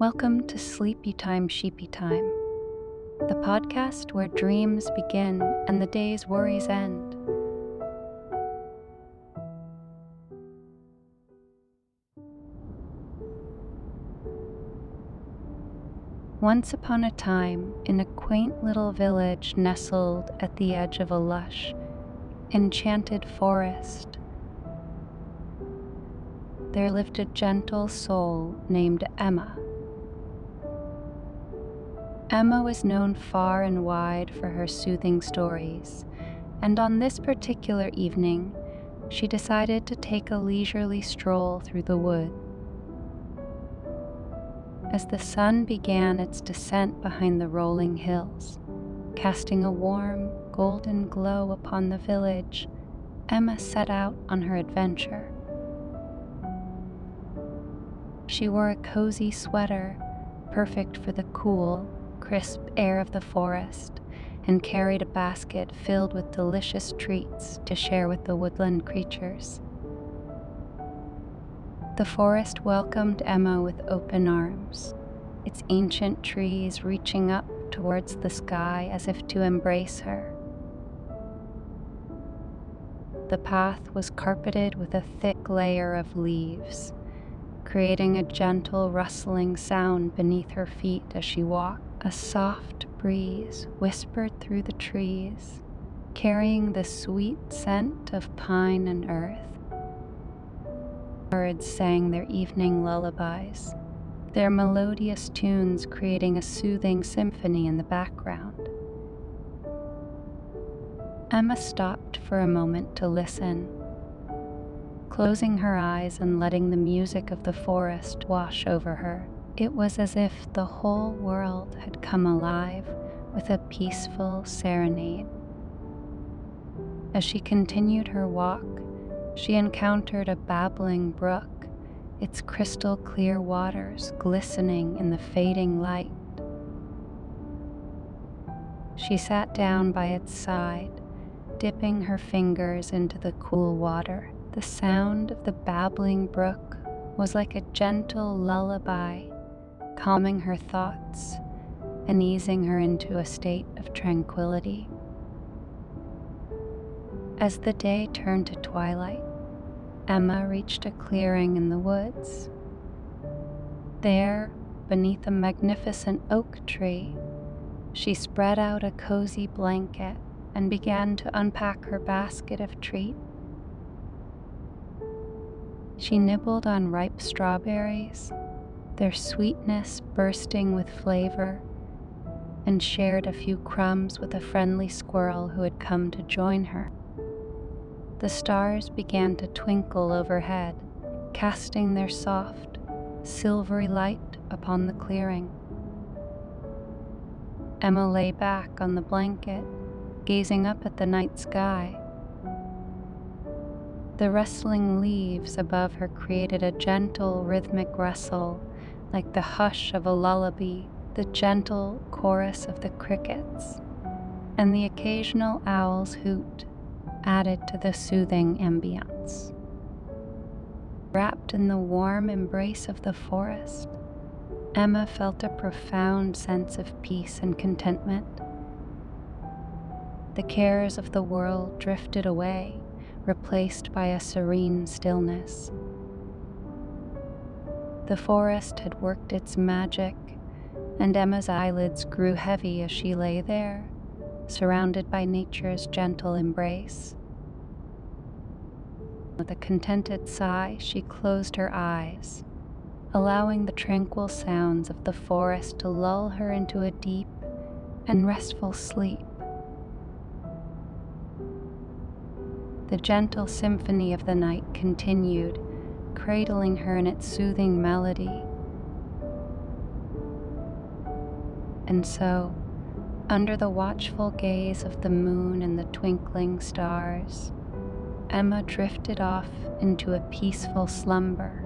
Welcome to Sleepy Time, Sheepy Time, the podcast where dreams begin and the day's worries end. Once upon a time, in a quaint little village nestled at the edge of a lush, enchanted forest, there lived a gentle soul named Emma. Emma was known far and wide for her soothing stories, and on this particular evening, she decided to take a leisurely stroll through the wood. As the sun began its descent behind the rolling hills, casting a warm, golden glow upon the village, Emma set out on her adventure. She wore a cozy sweater, perfect for the cool crisp air of the forest and carried a basket filled with delicious treats to share with the woodland creatures. The forest welcomed Emma with open arms, its ancient trees reaching up towards the sky as if to embrace her. The path was carpeted with a thick layer of leaves, creating a gentle rustling sound beneath her feet as she walked. A soft breeze whispered through the trees, carrying the sweet scent of pine and earth. Birds sang their evening lullabies, their melodious tunes creating a soothing symphony in the background. Emma stopped for a moment to listen, closing her eyes and letting the music of the forest wash over her. It was as if the whole world had come alive with a peaceful serenade. As she continued her walk, she encountered a babbling brook, its crystal clear waters glistening in the fading light. She sat down by its side, dipping her fingers into the cool water. The sound of the babbling brook was like a gentle lullaby calming her thoughts and easing her into a state of tranquility. As the day turned to twilight, Emma reached a clearing in the woods. There, beneath a magnificent oak tree, she spread out a cozy blanket and began to unpack her basket of treats. She nibbled on ripe strawberries their sweetness bursting with flavor, and shared a few crumbs with a friendly squirrel who had come to join her. The stars began to twinkle overhead, casting their soft, silvery light upon the clearing. Emma lay back on the blanket, gazing up at the night sky. The rustling leaves above her created a gentle, rhythmic rustle like the hush of a lullaby, the gentle chorus of the crickets, and the occasional owl's hoot added to the soothing ambience. Wrapped in the warm embrace of the forest, Emma felt a profound sense of peace and contentment. The cares of the world drifted away, replaced by a serene stillness. The forest had worked its magic, and Emma's eyelids grew heavy as she lay there, surrounded by nature's gentle embrace. With a contented sigh, she closed her eyes, allowing the tranquil sounds of the forest to lull her into a deep and restful sleep. The gentle symphony of the night continued cradling her in its soothing melody. And so, under the watchful gaze of the moon and the twinkling stars, Emma drifted off into a peaceful slumber.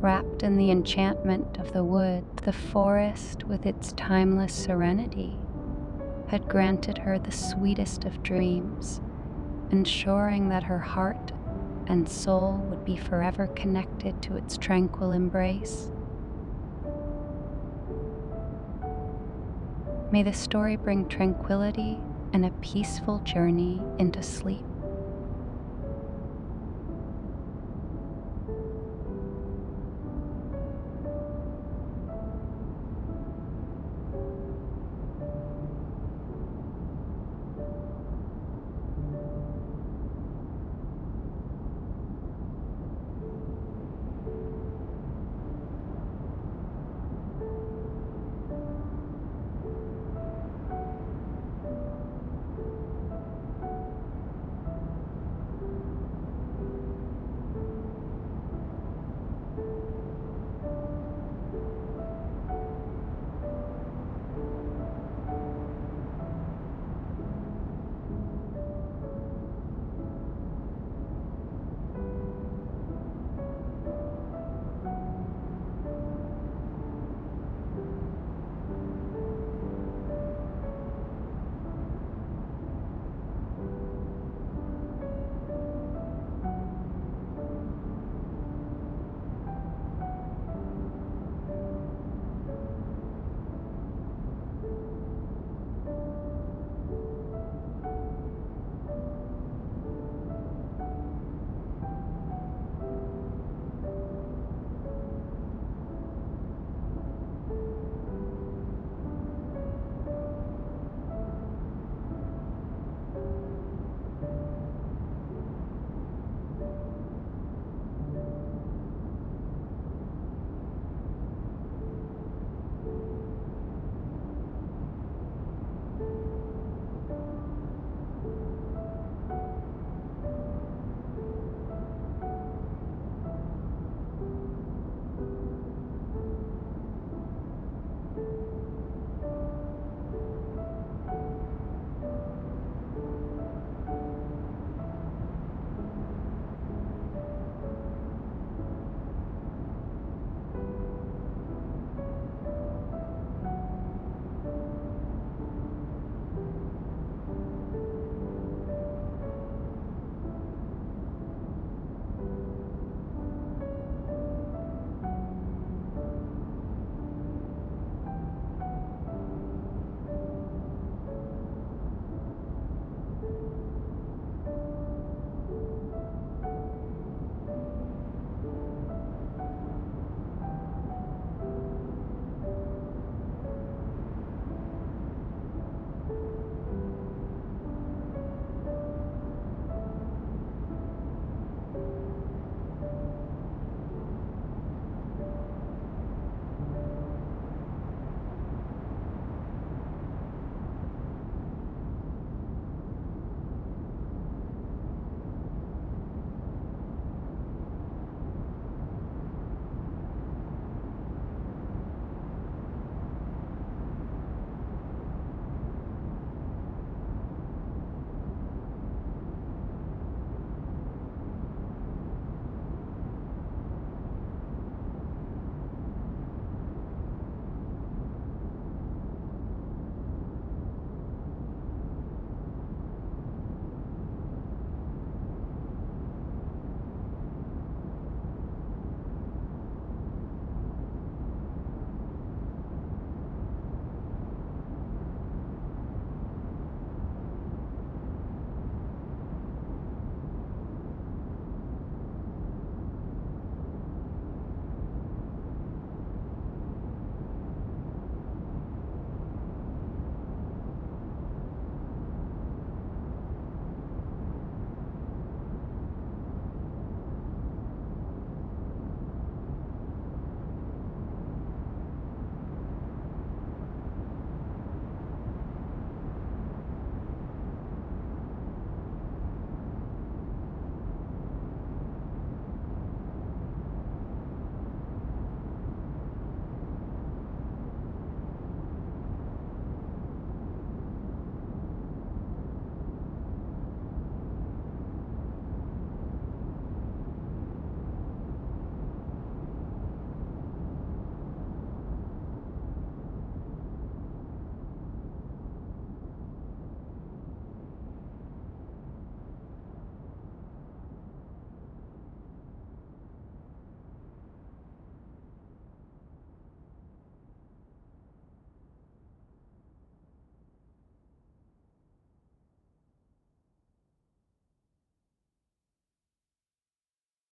Wrapped in the enchantment of the wood, the forest, with its timeless serenity, had granted her the sweetest of dreams, ensuring that her heart and soul would be forever connected to its tranquil embrace. May the story bring tranquility and a peaceful journey into sleep.